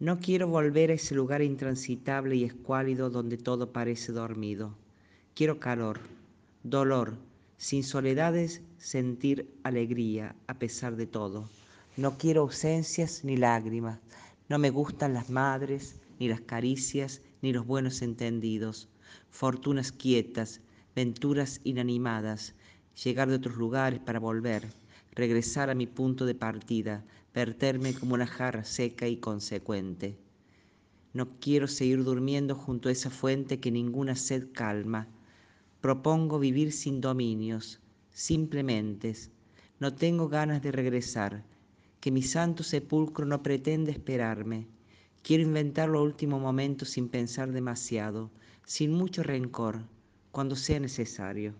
No quiero volver a ese lugar intransitable y escuálido donde todo parece dormido. Quiero calor, dolor, sin soledades sentir alegría a pesar de todo. No quiero ausencias ni lágrimas. No me gustan las madres, ni las caricias, ni los buenos entendidos. Fortunas quietas, venturas inanimadas, llegar de otros lugares para volver, regresar a mi punto de partida, verterme como una jarra seca y consecuente. No quiero seguir durmiendo junto a esa fuente que ninguna sed calma. Propongo vivir sin dominios, simplemente. No tengo ganas de regresar, que mi santo sepulcro no pretende esperarme. Quiero inventarlo a último momento sin pensar demasiado, sin mucho rencor, cuando sea necesario.